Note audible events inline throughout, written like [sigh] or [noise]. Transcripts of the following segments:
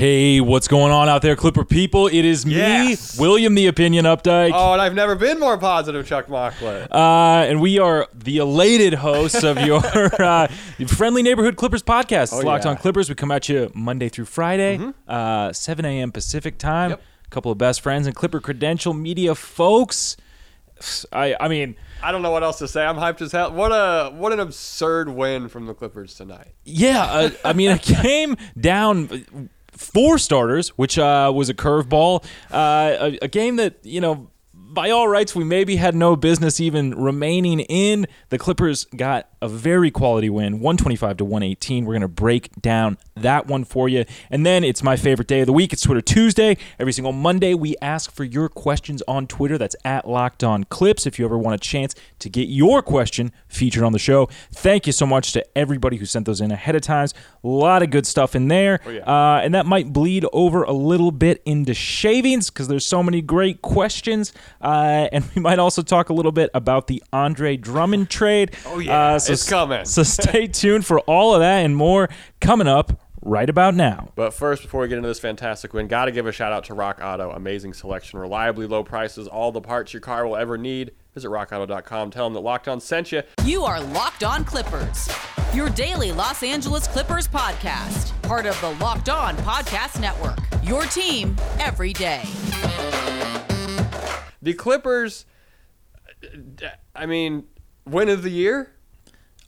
Hey, what's going on out there, Clipper people? It is me, William the Opinion Updike. Oh, and I've never been more positive, Chuck Mockler. Uh, and we are the elated hosts of your [laughs] uh, friendly neighborhood Clippers podcast. It's Oh, Locked yeah. Mm-hmm. on Clippers. We come at you Monday through Friday, uh, 7 a.m. Pacific time. Yep. A couple of best friends and Clipper credential media folks. I, I mean, I don't know what else to say. I'm hyped as hell. What a what an absurd win from the Clippers tonight. yeah, uh, I mean, a [laughs] came down four starters, which uh, was a curveball. Uh, a, a game that you know, by all rights, we maybe had no business even remaining in. The Clippers got a very quality win, 125 to 118. We're gonna break down that one for you, and then it's my favorite day of the week. It's Twitter Tuesday. Every single Monday, we ask for your questions on Twitter. That's at Locked On Clips. If you ever want a chance to get your question featured on the show, thank you so much to everybody who sent those in ahead of times. A lot of good stuff in there, yeah. uh, and that might bleed over a little bit into shavings because there's so many great questions. Uh, and [laughs] we might also talk a little bit about the Andre Drummond trade. Oh, yeah. Uh, so It's coming. So stay [laughs] tuned for all of that and more coming up right about now. But first, before we get into this fantastic win, got to give a shout out to Rock Auto. Amazing selection, reliably low prices, all the parts your car will ever need. Visit rockauto.com. Tell them that Locked On sent you. You are Locked On Clippers, your daily Los Angeles Clippers podcast, part of the Locked On Podcast Network. Your team every day. The Clippers, I mean, win of the year?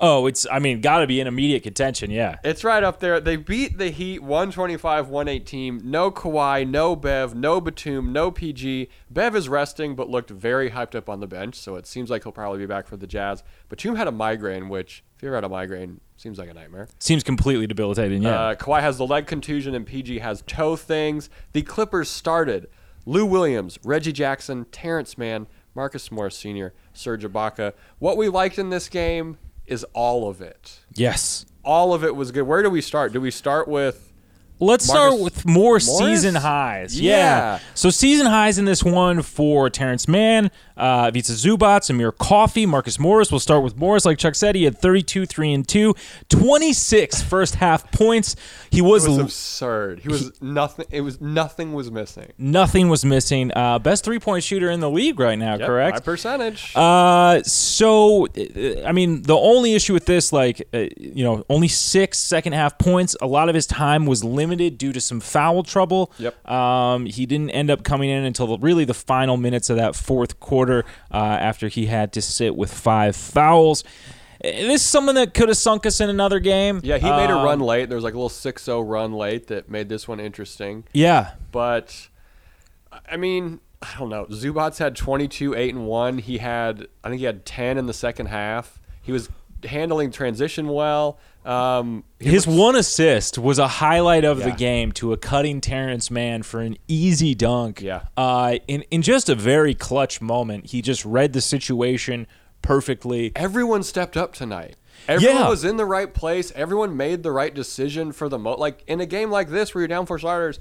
Oh, it's I mean, got to be in immediate contention. Yeah. It's right up there. They beat the Heat 125 118. No Kawhi, no Bev, no Batum, no PG. Bev is resting but looked very hyped up on the bench, so it seems like he'll probably be back for the Jazz. Batum had a migraine, which, if you ever had a migraine, seems like a nightmare. Seems completely debilitating. Yeah. Uh, Kawhi has the leg contusion and PG has toe things. The Clippers started Lou Williams, Reggie Jackson, Terrence Mann, Marcus Morris Sr., Serge Ibaka. What we liked in this game is all of it. yes. All of it was good. Where do we start? Do we start with Let's Marcus start with more Morris? season highs. Yeah. So season highs in this one for Terrence Mann, uh, Ivica Zubac, Amir Coffey, Marcus Morris. We'll start with Morris. Like Chuck said, he had 32, 3 and 2, 26 first half points. He was, was l- absurd. He was nothing. It was nothing was missing. nothing was missing. Uh, best three point shooter in the league right now, Yep, correct? High percentage. Uh, so uh, I mean, the only issue with this, like, uh, you know, only six second half points. A lot of his time was limited due to some foul trouble. Yep. Um, he didn't end up coming in until the, really the final minutes of that fourth quarter, uh, after he had to sit with five fouls. This is something that could have sunk us in another game. yeah, he made a Um, run late. There was like a little 6-0 run late that made this one interesting. Yeah. But I mean, I don't know. Zubac had 22, 8 and 1. He had I think he had 10 in the second half. He was handling transition well. Um, His looked- one assist was a highlight of the game to a cutting Terrence Mann for an easy dunk. Yeah. Uh, in in just a very clutch moment, he just read the situation perfectly. everyone stepped up tonight. Everyone Yeah. was in the right place. Everyone made the right decision for the mo. Like in a game like this, where you're down four starters,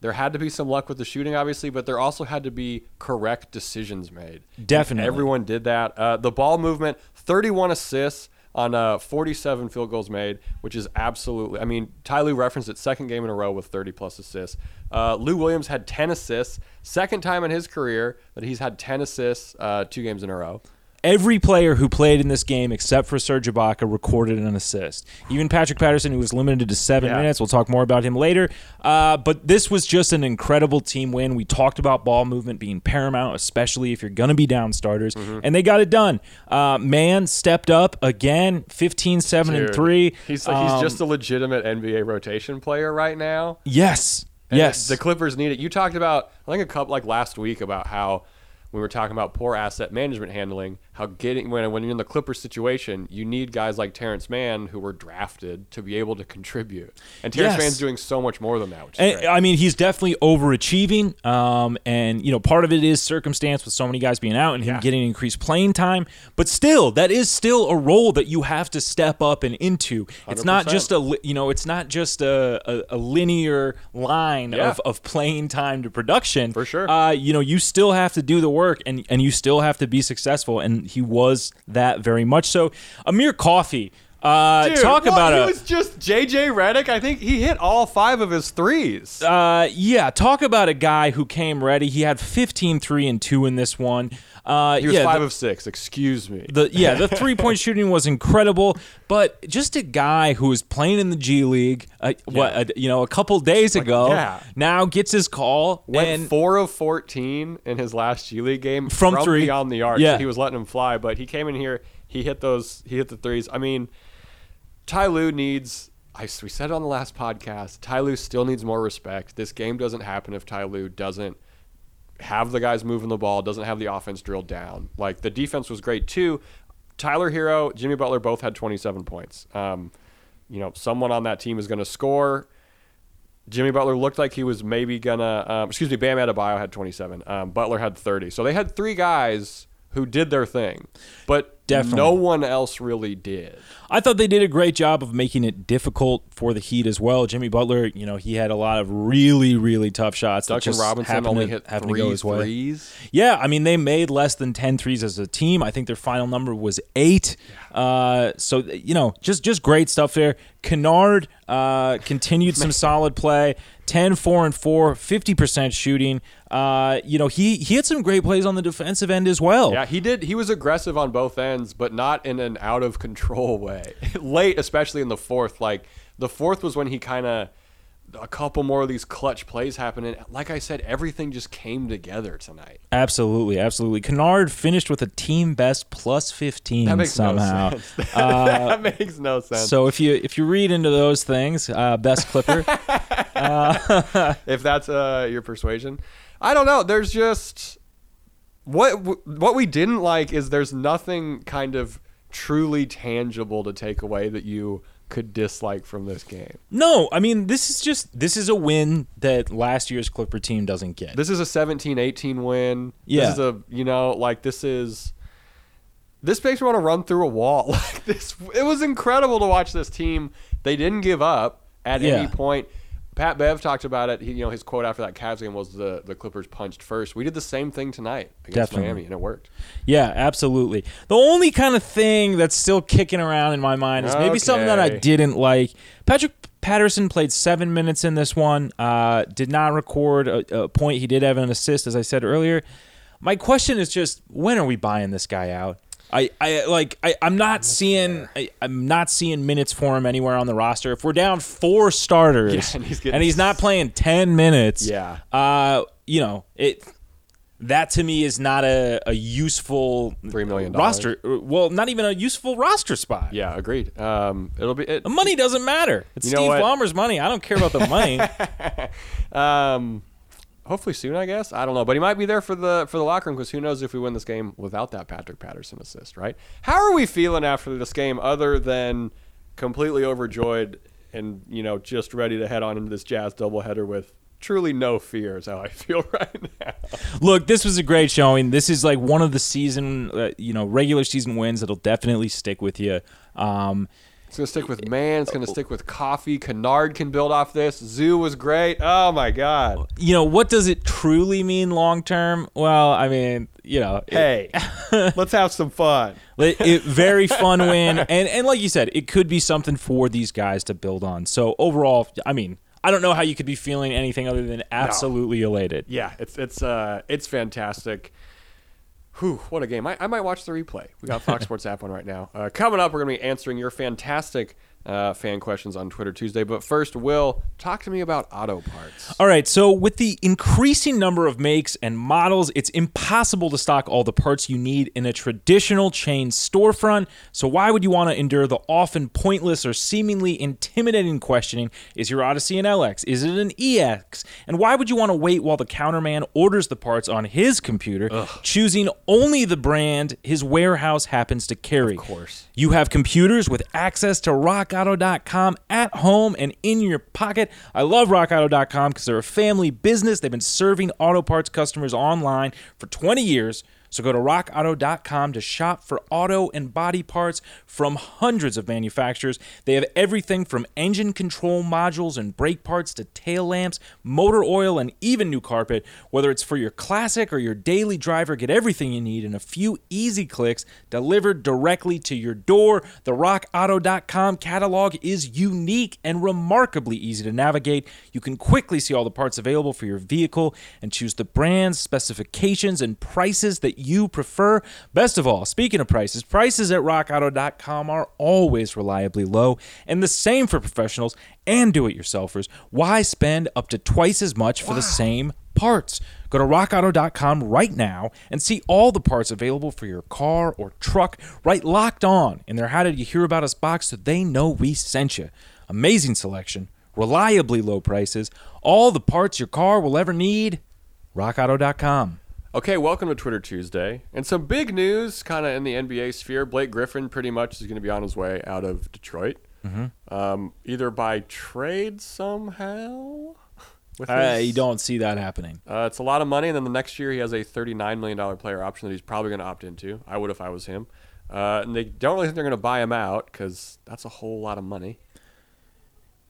there had to be some luck with the shooting, obviously, but there also had to be correct decisions made. Definitely. everyone did that. Uh, the ball movement, 31 assists on uh, 47 field goals made, which is absolutely. I mean, Ty Lue referenced it second game in a row with 30 plus assists. Uh, Lou Williams had 10 assists, second time in his career that he's had 10 assists uh, two games in a row. Every player who played in this game, except for Serge Ibaka, recorded an assist. Even Patrick Patterson, who was limited to seven Yeah. minutes. We'll talk more about him later. Uh, but this was just an incredible team win. We talked about ball movement being paramount, especially if you're going to be down starters, Mm-hmm. and they got it done. Uh, Mann stepped up again, 15, 7, and 3. He's like, he's Um, just a legitimate NBA rotation player right now. Yes. And yes. the Clippers need it. You talked about I think a couple like last week about how we were talking about poor asset management handling, how getting when when you're in the Clippers situation, you need guys like Terrence Mann who were drafted to be able to contribute. And Terrence Yes. Mann's doing so much more than that, which is And, great. I mean, he's definitely overachieving. Um, and, you know, part of it is circumstance with so many guys being out and him Yeah. getting increased playing time. But still, that is still a role that you have to step up and into. It's not 100%. just a, you know, it's not just a, a, a linear line Yeah. of, of playing time to production. For sure. Uh, you know, you still have to do the work and, and you still have to be successful. And he was that very much so. Amir Coffey. Uh, Dude, talk what? about he a was just JJ Redick. I think he hit all five of his threes. Uh, yeah, talk about a guy who came ready. He had 15 3 and 2 in this one. Uh, he was yeah, five the, of six. Excuse me. the yeah, the [laughs] three-point shooting was incredible, but just a guy who was playing in the G League uh, what uh, you know, a couple days ago yeah. now gets his call Went and four of fourteen in his last G League game From three. beyond the arc. Yeah. He was letting him fly, but he came in here. He hit those. He hit the threes. I mean, Ty Lue needs. I we said it on the last podcast. Ty Lue still needs more respect. This game doesn't happen if Ty Lue doesn't have the guys moving the ball, doesn't have the offense drilled down. Like the defense was great too. Tyler Herro, Jimmy Butler both had 27 points. Um, you know, someone on that team is going to score. Jimmy Butler looked like he was maybe gonna. Um, excuse me, Bam Adebayo had 27. Um, Butler had 30. So they had three guys who did their thing, but Definitely. no one else really did. I thought they did a great job of making it difficult for the Heat as well. Jimmy Butler, you know, he had a lot of really, really tough shots. that Duncan just Robinson happened only to, hit happened three to go his way. threes. Yeah, I mean, they made less than 10 threes as a team. I think their final number was eight. Uh, so, you know, just just great stuff there. Kennard uh, continued some solid play 10, 4, and 4, 50% shooting. Uh, you know, he, he had some great plays on the defensive end as well. Yeah, he did. He was aggressive on both ends, but not in an out of control [laughs] way. Late, especially in the fourth. Like the fourth was when he kind of a couple more of these clutch plays happened, and like I said, everything just came together tonight. Absolutely, absolutely. Kennard finished with a team best plus 15 That makes somehow. no sense. [laughs] that makes no sense. So if you if you read into those things, uh, best Clipper, [laughs] if that's uh, your persuasion, I don't know. There's just what what we didn't like is there's nothing kind of truly tangible to take away that you could dislike from this game. No, I mean this is just this is a win that last year's Clipper team doesn't get. This is a 17-18 win. Yeah. This is a you know like this is this makes me want to run through a wall. [laughs] Like this it was incredible to watch this team. They didn't give up at Yeah. any point. Pat Bev talked about it. He, you know, his quote after that Cavs game was the the Clippers punched first. We did the same thing tonight against Definitely. Miami, and it worked. yeah, absolutely. The only kind of thing that's still kicking around in my mind is maybe something that I didn't like. Patrick Patterson played seven minutes in this one. Uh, did not record a, a point. He did have an assist, as I said earlier. My question is just when are we buying this guy out? I, I like I, I'm not seeing I, I'm not seeing minutes for him anywhere on the roster. If we're down four starters [laughs] Yeah, and he's getting- not playing ten minutes, Yeah. uh, you know it. That to me is not a, a useful $3 million. roster. Well, not even a useful roster spot. Yeah, agreed. Um, it'll be it, The money doesn't matter. It's Steve? Ballmer's money. I don't care about the money. [laughs] Um, hopefully soon, I guess. I don't know, but he might be there for the for the locker room because who knows if we win this game without that Patrick Patterson assist, right? How are we feeling after this game, other than completely overjoyed and you know just ready to head on into this Jazz doubleheader with truly no fear? Is how I [laughs] feel right now. Look, this was a great showing. This is like one of the season, uh, you know, regular season wins that'll definitely stick with you. Um, It's gonna stick with Mann. It's gonna stick with Coffey. Kennard can build off this. Zoo was great. Oh my god. you know, what does it truly mean long term? Well, I mean, you know, it- Hey, [laughs] let's have some fun. It, it- very [laughs] fun win, and and like you said, it could be something for these guys to build on. So overall, I mean, I don't know how you could be feeling anything other than absolutely elated. Yeah, it's it's uh it's fantastic. Whew, what a game! I, I might watch the replay. We got Fox [laughs] Sports app on right now. Uh, coming up, we're gonna be answering your fantastic uh, fan questions on Twitter Tuesday. But first, Will, talk to me about auto parts. All right, so with the increasing number of makes and models, it's impossible to stock all the parts you need in a traditional chain storefront. So why would you want to endure the often pointless or seemingly intimidating questioning? Is your Odyssey an LX? Is it an EX? And why would you want to wait while the counterman orders the parts on his computer, choosing only the brand his warehouse happens to carry? Of course. You have computers with access to rockauto.com at home and in your pocket. I love rockauto.com because they're a family business. They've been serving auto parts customers online for 20 years. So go to rockauto.com to shop for auto and body parts from hundreds of manufacturers. They have everything from engine control modules and brake parts to tail lamps, motor oil, and even new carpet. Whether it's for your classic or your daily driver, get everything you need in a few easy clicks delivered directly to your door. The rockauto.com catalog is unique and remarkably easy to navigate. You can quickly see all the parts available for your vehicle and choose the brands, specifications, and prices that you prefer. Best of all, speaking of prices, prices at rockauto.com are always reliably low, and the same for professionals and do it yourselfers. Why spend up to twice as much for the same parts? Go to rockauto.com right now and see all the parts available for your car or truck right locked on in their How Did You Hear About Us box so they know we sent you. Amazing selection, reliably low prices, all the parts your car will ever need. RockAuto.com. Okay, welcome to Twitter Tuesday. And some big news kind of in the NBA sphere. Blake Griffin pretty much is going to be on his way out of Detroit. Mm-hmm. Um, either by trade somehow. [laughs] With I his- don't see that happening. Uh, it's a lot of money, and then the next year he has a $39 million player option that he's probably going to opt into. I would if I was him. Uh, and they don't really think they're going to buy him out because that's a whole lot of money.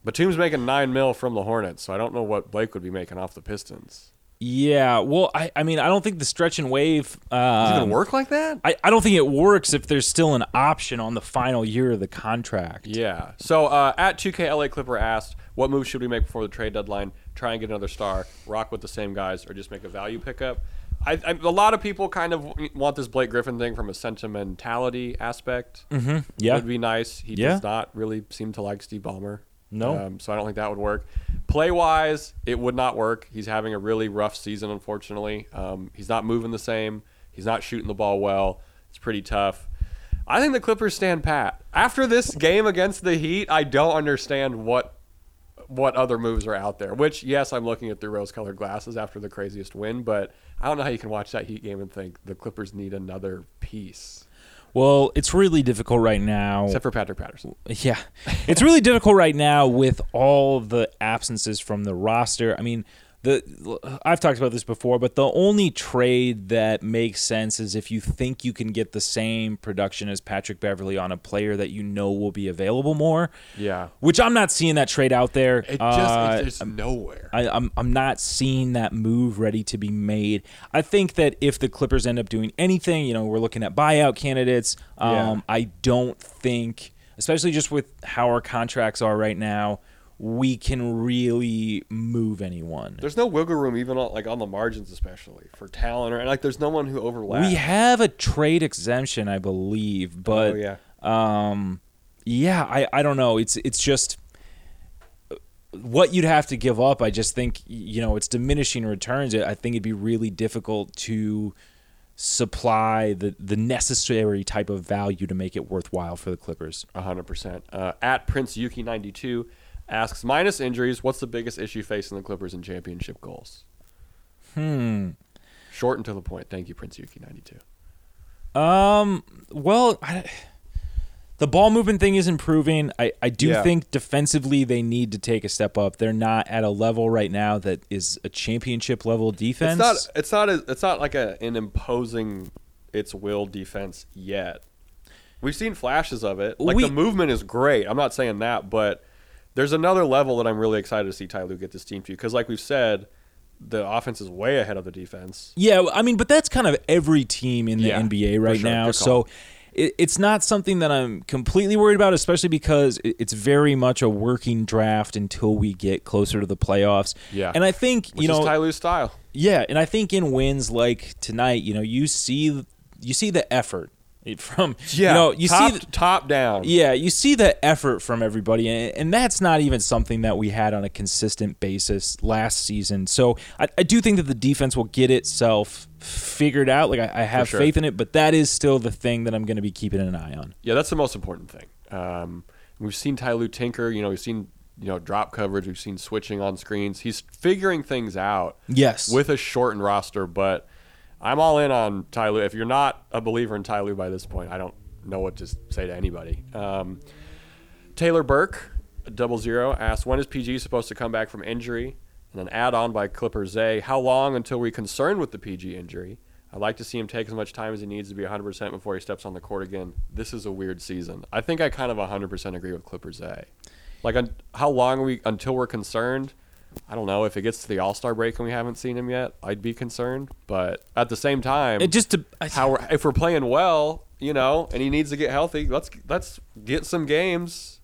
Batum's making nine mil from the Hornets, so I don't know what Blake would be making off the Pistons. Yeah, well, I, I mean, I don't think the stretch and wave. Uh, Is it going to work like that? I, I don't think it works if there's still an option on the final year of the contract. Yeah. So uh, at 2K LA Clipper asked, what moves should we make before the trade deadline? Try and get another star, rock with the same guys, or just make a value pickup? I, I, a lot of people kind of want this Blake Griffin thing from a sentimentality aspect. Mm-hmm. Yeah. Would be nice. He Yeah. does not really seem to like Steve Ballmer. No. Um, so I don't think that would work. Play wise, it would not work. He's having a really rough season, unfortunately. Um, he's not moving the same. He's not shooting the ball well. It's pretty tough. I think the Clippers stand pat. After this game against the Heat, I don't understand what what other moves are out there. Which, yes, I'm looking at through rose-colored glasses after the craziest win, but I don't know how you can watch that Heat game and think the Clippers need another piece, Well, it's really difficult right now. except for Patrick Patterson. Yeah. It's really difficult right now with all the absences from the roster. I mean, the I've talked about this before, but the only trade that makes sense is if you think you can get the same production as Patrick Beverley on a player that you know will be available more. Yeah, Which I'm not seeing that trade out there. it just Uh, it's, nowhere. I, I'm I'm not seeing that move ready to be made. I think that if the Clippers end up doing anything, you know, we're looking at buyout candidates. Um, Yeah. I don't think, especially just with how our contracts are right now, we can really move anyone. There's no wiggle room even on, like on the margins, especially for talent or and like there's no one who overlaps. We have a trade exemption, I believe, but oh yeah. um, yeah, I, I don't know. It's it's just what you'd have to give up. I just think you know it's diminishing returns. I think it'd be really difficult to supply the the necessary type of value to make it worthwhile for the Clippers. hundred percent. Uh, at Prince Yuki ninety two asks, minus injuries, what's the biggest issue facing the Clippers in championship goals? Hmm. Short and to the point. Thank you, Prince Yuki ninety two. Um. Well, I, the ball movement thing is improving. I, I do Yeah. think defensively they need to take a step up. They're not at a level right now that is a championship level defense. It's not. It's not. A, it's not like a, an imposing its will defense yet. We've seen flashes of it. Like We- the movement is great. I'm not saying that, but there's another level that I'm really excited to see Ty Lue get this team to. Because like we've said, the offense is way ahead of the defense. Yeah, I mean, but that's kind of every team in the Yeah, NBA right sure. now. So it, it's not something that I'm completely worried about, especially because it- it's very much a working draft until we get closer to the playoffs. Yeah. and I think Which you know, is Ty Lue's style. yeah, and I think in wins like tonight, you know, you see you see the effort from [laughs] you know you top, see the, top down. yeah, you see the effort from everybody, and, and that's not even something that we had on a consistent basis last season. So I, I do think that the defense will get itself figured out. Like I, I have sure. faith in it, but that is still the thing that I'm going to be keeping an eye on. Yeah, that's the most important thing. Um, we've seen Ty Lue tinker. You know, we've seen you know drop coverage. We've seen switching on screens. He's figuring things out Yes, with a shortened roster. But I'm all in on Ty Lue. If you're not a believer in Ty Lue by this point, I don't know what to say to anybody. Um, Taylor Burke, double zero, asked when is PG supposed to come back from injury? And then add on by Clipper Zay, how long until we're concerned with the PG injury? I'd like to see him take as much time as he needs to be 100% before he steps on the court again. This is a weird season. I think I kind of 100% agree with Clippers A. Like, un- how long we until we're concerned? I don't know. If it gets to the All Star break and we haven't seen him yet, I'd be concerned. But at the same time, It just to, I, how we're, if we're playing well, you know, and he needs to get healthy, let's let's get some games,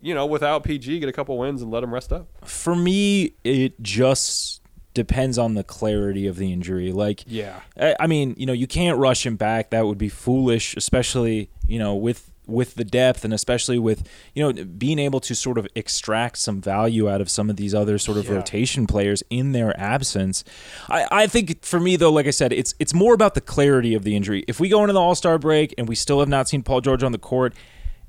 you know, without PG, get a couple wins and let him rest up. for me, it just depends on the clarity of the injury. Like, Yeah. I, I mean, you know, you can't rush him back. That would be foolish, especially you know with with the depth and especially with you know being able to sort of extract some value out of some of these other sort of Yeah. rotation players in their absence. I, I think for me though, like I said, it's it's more about the clarity of the injury. If we go into the All Star break and we still have not seen Paul George on the court.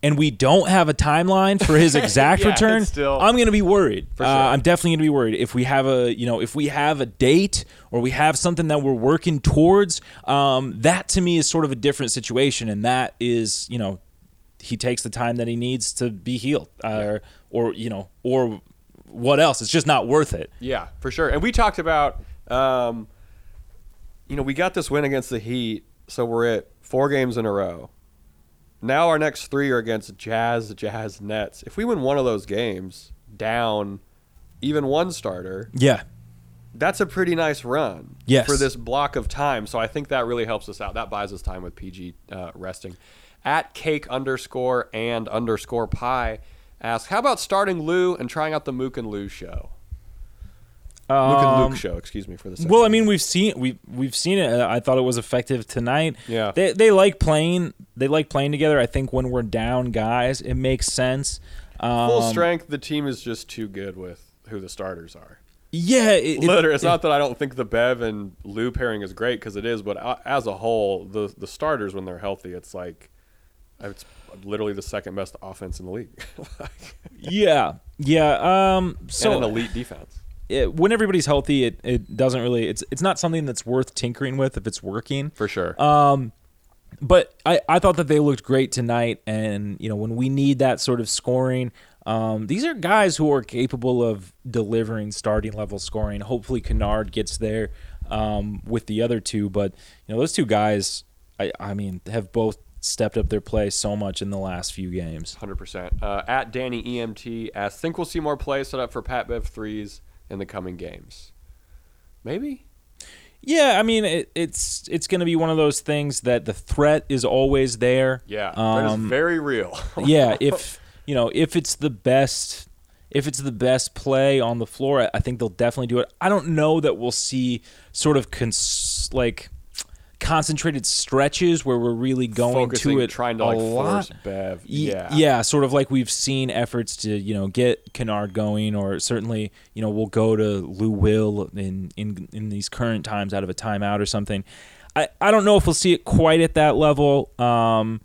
And we don't have a timeline for his [laughs] exact Yeah, return. still- I'm going to be worried. Uh, sure. I'm definitely going to be worried if we have a you know if we have a date or we have something that we're working towards. Um, that to me is sort of a different situation, and that is you know he takes the time that he needs to be healed, uh, or you know or what else? It's just not worth it. Yeah, for sure. And we talked about, um, you know, we got this win against the Heat, so we're at four games in a row. Now our next three are against Jazz, Jazz, Nets. If we win one of those games, down even one starter, Yeah, that's a pretty nice run Yes. for this block of time. So I think that really helps us out. That buys us time with PG uh, resting. At cake underscore and underscore pie asks, how about starting Lou and trying out the Mook and Lou show? Luke and Um, Luke show, excuse me for the second. Well, I mean, we've seen we we've seen it. Uh, I thought it was effective tonight. Yeah. they they like playing. They like playing together. I think when we're down guys, it makes sense. Um, full strength, the team is just too good with who the starters are. Yeah, it, it- Literally, it's not that I don't think the Bev and Lou pairing is great because it is, but as a whole, the the starters when they're healthy, it's like it's literally the second best offense in the league, [laughs] Yeah, yeah. Um, so and an elite defense. it, when everybody's healthy, it, it doesn't really. It's it's not something that's worth tinkering with if it's working. For sure. Um, but I, I thought that they looked great tonight, and you know when we need that sort of scoring, um, these are guys who are capable of delivering starting level scoring. Hopefully, Kennard gets there um, with the other two, but you know those two guys, I I mean, have both stepped up their play so much in the last few games. Hundred percent. Uh, at Danny EMT asks, think we'll see more play set up for Pat Bev threes in the coming games. Maybe. Yeah, I mean it, it's it's going to be one of those things that the threat is always there. Yeah, is Um, very real. [laughs] yeah, if you know if it's the best if it's the best play on the floor, I- I think they'll definitely do it. I don't know that we'll see sort of cons- like concentrated stretches where we're really going Focusing, to it trying to like force Bev. Yeah. yeah, sort of like we've seen efforts to you know get Kennard going, or certainly you know we'll go to Lou Will in in in these current times out of a timeout or something. I I don't know if we'll see it quite at that level. Um,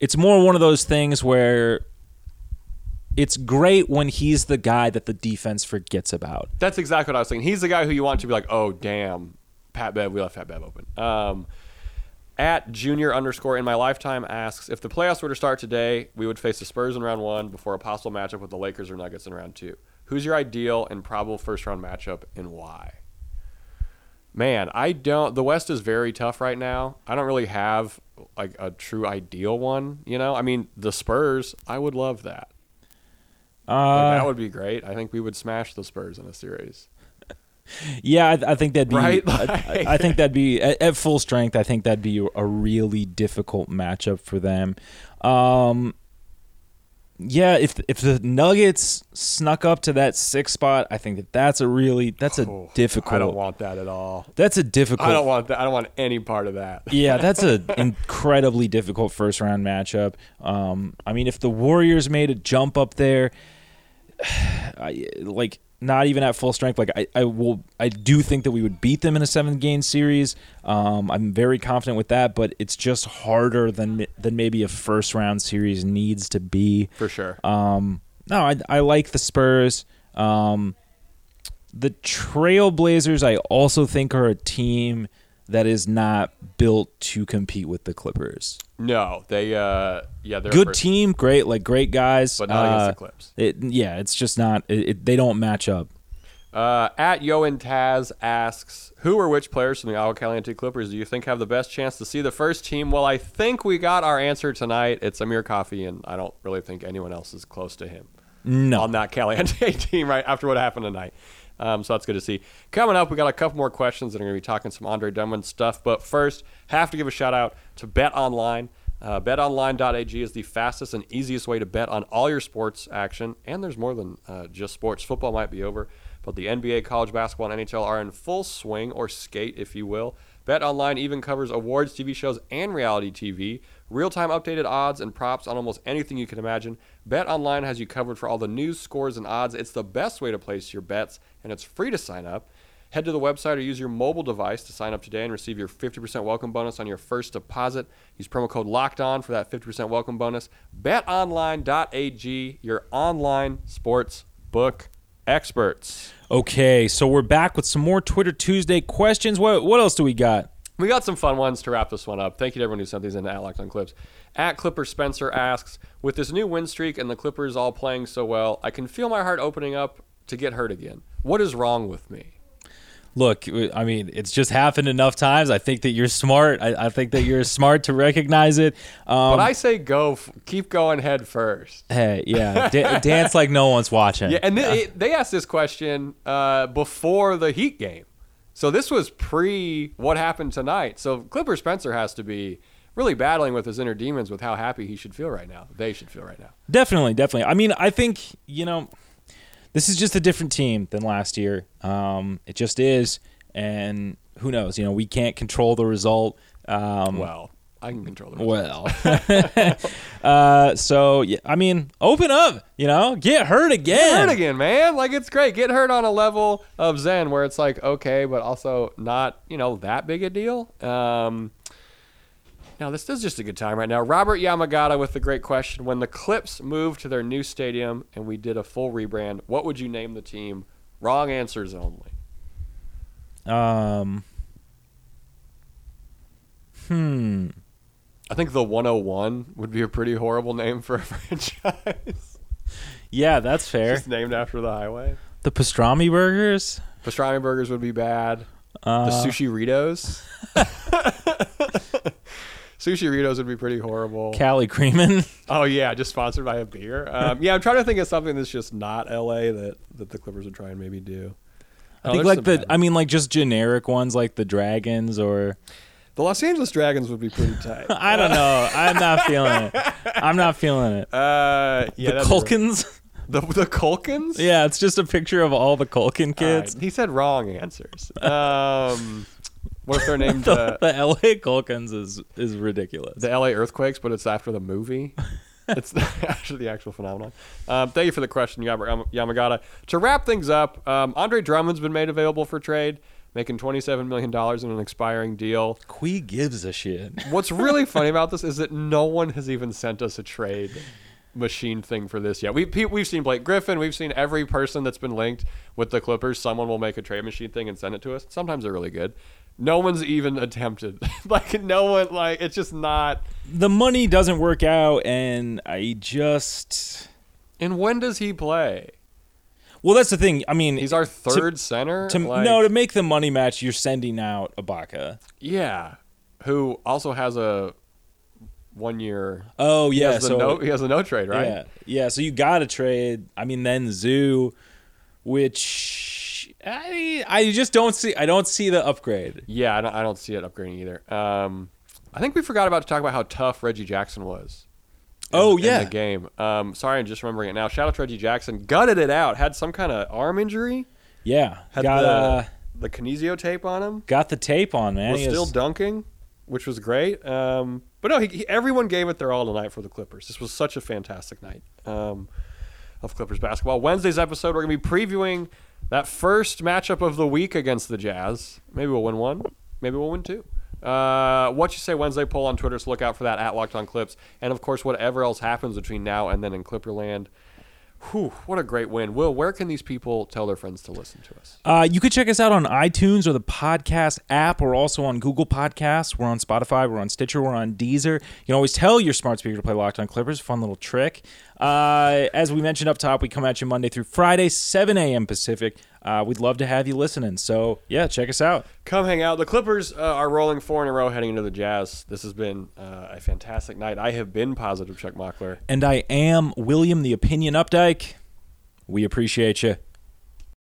it's more one of those things where it's great when he's the guy that the defense forgets about. That's exactly what I was thinking. He's the guy who you want to be like, oh damn, Pat Bev, we left Pat Bev open. Um, at junior underscore in my lifetime asks if the playoffs were to start today, we would face the Spurs in round one before a possible matchup with the Lakers or Nuggets in round two. Who's your ideal and probable first round matchup and why? Man, I don't. The West is very tough right now. I don't really have like a true ideal one. You know, I mean, the Spurs. I would love that. Like, Uh, that would be great. I think we would smash the Spurs in a series. Yeah, I, I think that'd be. Right? I, I- I think that'd be at, at full strength. I think that'd be a really difficult matchup for them. Um, yeah, if if the Nuggets snuck up to that six spot, I think that that's a really that's a Oh, difficult. I don't want that at all. that's a difficult. I don't want that. I don't want any part of that. yeah, [laughs] that's an incredibly difficult first round matchup. Um, I mean, if the Warriors made a jump up there, [sighs] I, like not even at full strength, like I, I will, I do think that we would beat them in a seven game series. Um, I'm very confident with that, but it's just harder than than maybe a first round series needs to be. For sure. Um, no, I, I like the Spurs. Um, the Trailblazers, I also think, are a team that is not built to compete with the Clippers. no, they. uh Yeah, they're Good team, great, like great guys, but not against uh, the Clips. It, yeah, it's just not. It, it, they don't match up. Uh, at Yoan Taz asks, who or which players from the Agua Caliente Clippers do you think have the best chance to see the first team? Well, I think we got our answer tonight. It's Amir Coffey, and I don't really think anyone else is close to him No. on that Caliente [laughs] team right after what happened tonight. Um, so that's good to see. Coming up, we got a couple more questions that are going to be talking some Andre Drummond stuff. But first, have to give a shout out to Bet Online. Uh, BetOnline.ag is the fastest and easiest way to bet on all your sports action, and there's more than uh, just sports. Football might be over, but the NBA, college basketball, and NHL are in full swing, or skate, if you will. Bet Online even covers awards, TV shows, and reality TV. Real time updated odds and props on almost anything you can imagine. Bet Online has you covered for all the news, scores, and odds. It's the best way to place your bets, and it's free to sign up. Head to the website or use your mobile device to sign up today and receive your 50% welcome bonus on your first deposit. Use promo code LOCKED ON for that 50% welcome bonus. BetOnline.ag, your online sports book experts. Okay, so we're back with some more Twitter Tuesday questions. What what else do we got? We got some fun ones to wrap this one up. Thank you to everyone who sent these in at Locked on Clips. At Clipper Spencer asks, with this new win streak and the Clippers all playing so well, I can feel my heart opening up to get hurt again. What is wrong with me? Look, I mean, it's just happened enough times. I think that you're smart. I, I think that you're [laughs] smart to recognize it. Um, But I say go, f- keep going head first. hey, yeah, [laughs] da- dance like no one's watching. Yeah, and they, they asked this question uh, before the Heat game, so this was pre what happened tonight. So Clipper Spencer has to be really battling with his inner demons with how happy he should feel right now. They should feel right now. Definitely, definitely. I mean, I think you know, this is just a different team than last year. Um, it just is, and who knows? You know, we can't control the result. Um, Well, I can control the well, [laughs] uh, so yeah, I mean, open up. You know, get hurt again. Get hurt again, man. Like it's great. Get hurt on a level of Zen where it's like okay, but also not you know that big a deal. Um, now this is just a good time right now. Robert Yamagata with the great question: When the Clips moved to their new stadium and we did a full rebrand, what would you name the team? Wrong answers only. Um. Hmm. I think the 101 would be a pretty horrible name for a [laughs] franchise. Yeah, that's fair. Just named after the highway. The pastrami burgers. Pastrami burgers would be bad. Uh, the sushi Ritos. [laughs] sushi Ritos would be pretty horrible. Cali Creamin'. [laughs] oh yeah, just sponsored by a beer. Um, yeah, I'm trying to think of something that's just not LA that that the Clippers would try and maybe do. I Oh, think like the. I mean, like just generic ones, like the dragons or. The Los Angeles Dragons would be pretty tight. [laughs] I don't know. I'm not feeling it. I'm not feeling it. Uh, yeah, the. Culkins. [laughs] The the Culkins. Yeah, it's just a picture of all the Culkin kids. right, He said wrong answers. Um, what if they're [laughs] named The, uh, the LA Culkins is is ridiculous. the LA Earthquakes, but it's after the movie? [laughs] it's [laughs] after the actual phenomenon. Um, thank you for the question, Yam- Yamagata. To wrap things up, um, Andre Drummond's been made available for trade, making $27 million in an expiring deal. Qui gives a shit. What's really funny about this is that no one has even sent us a trade machine thing for this yet. We we've seen Blake Griffin, we've seen every person that's been linked with the Clippers. Someone will make a trade machine thing and send it to us. Sometimes they're really good. No one's even attempted. [laughs] like no one like it's just not. The money doesn't work out, and I just. And when does he play? Well, that's the thing. I mean, He's our to- third center. To, Like, no, to make the money match, you're sending out Ibaka. yeah, who also has a one year. Oh He yeah, has so no, he has a no trade, right? yeah, yeah. So you got to trade. I mean, then Zoo, which I I just don't see. I don't see the upgrade. Yeah, I don't, I don't see it upgrading either. Um, I think we forgot about to talk about how tough Reggie Jackson was. in- Oh, in yeah. the game. Um, sorry, I'm just remembering it now. Shout out to Reggie Jackson, gutted it out. Had some kind of arm injury. Yeah, Had got the uh, the kinesio tape on him. got the tape on man. Was He still has- dunking, which was great. Um, but no, he, he, everyone gave it their all tonight for the Clippers. This was such a fantastic night um, of Clippers basketball. Wednesday's episode, we're going to be previewing that first matchup of the week against the Jazz. Maybe we'll win one. Maybe we'll win two. Uh, what you say Wednesday poll on Twitter, so look out for that at Locked On Clips. And of course, whatever else happens between now and then in Clipperland. Whew, what a great win. Will, where can these people tell their friends to listen to us? Uh, you could check us out on iTunes or the podcast app. We're also on Google Podcasts. We're on Spotify. We're on Stitcher. We're on Deezer. You can always tell your smart speaker to play Locked On Clippers. Fun little trick. Uh, as we mentioned up top, we come at you Monday through Friday, 7 a.m. Pacific. Uh, we'd love to have you listening. So yeah, check us out. Come hang out. The Clippers uh, are rolling four in a row heading into the Jazz. This has been uh, a fantastic night. I have been positive Chuck Mockler. And I am William the Opinion Updike. We appreciate you.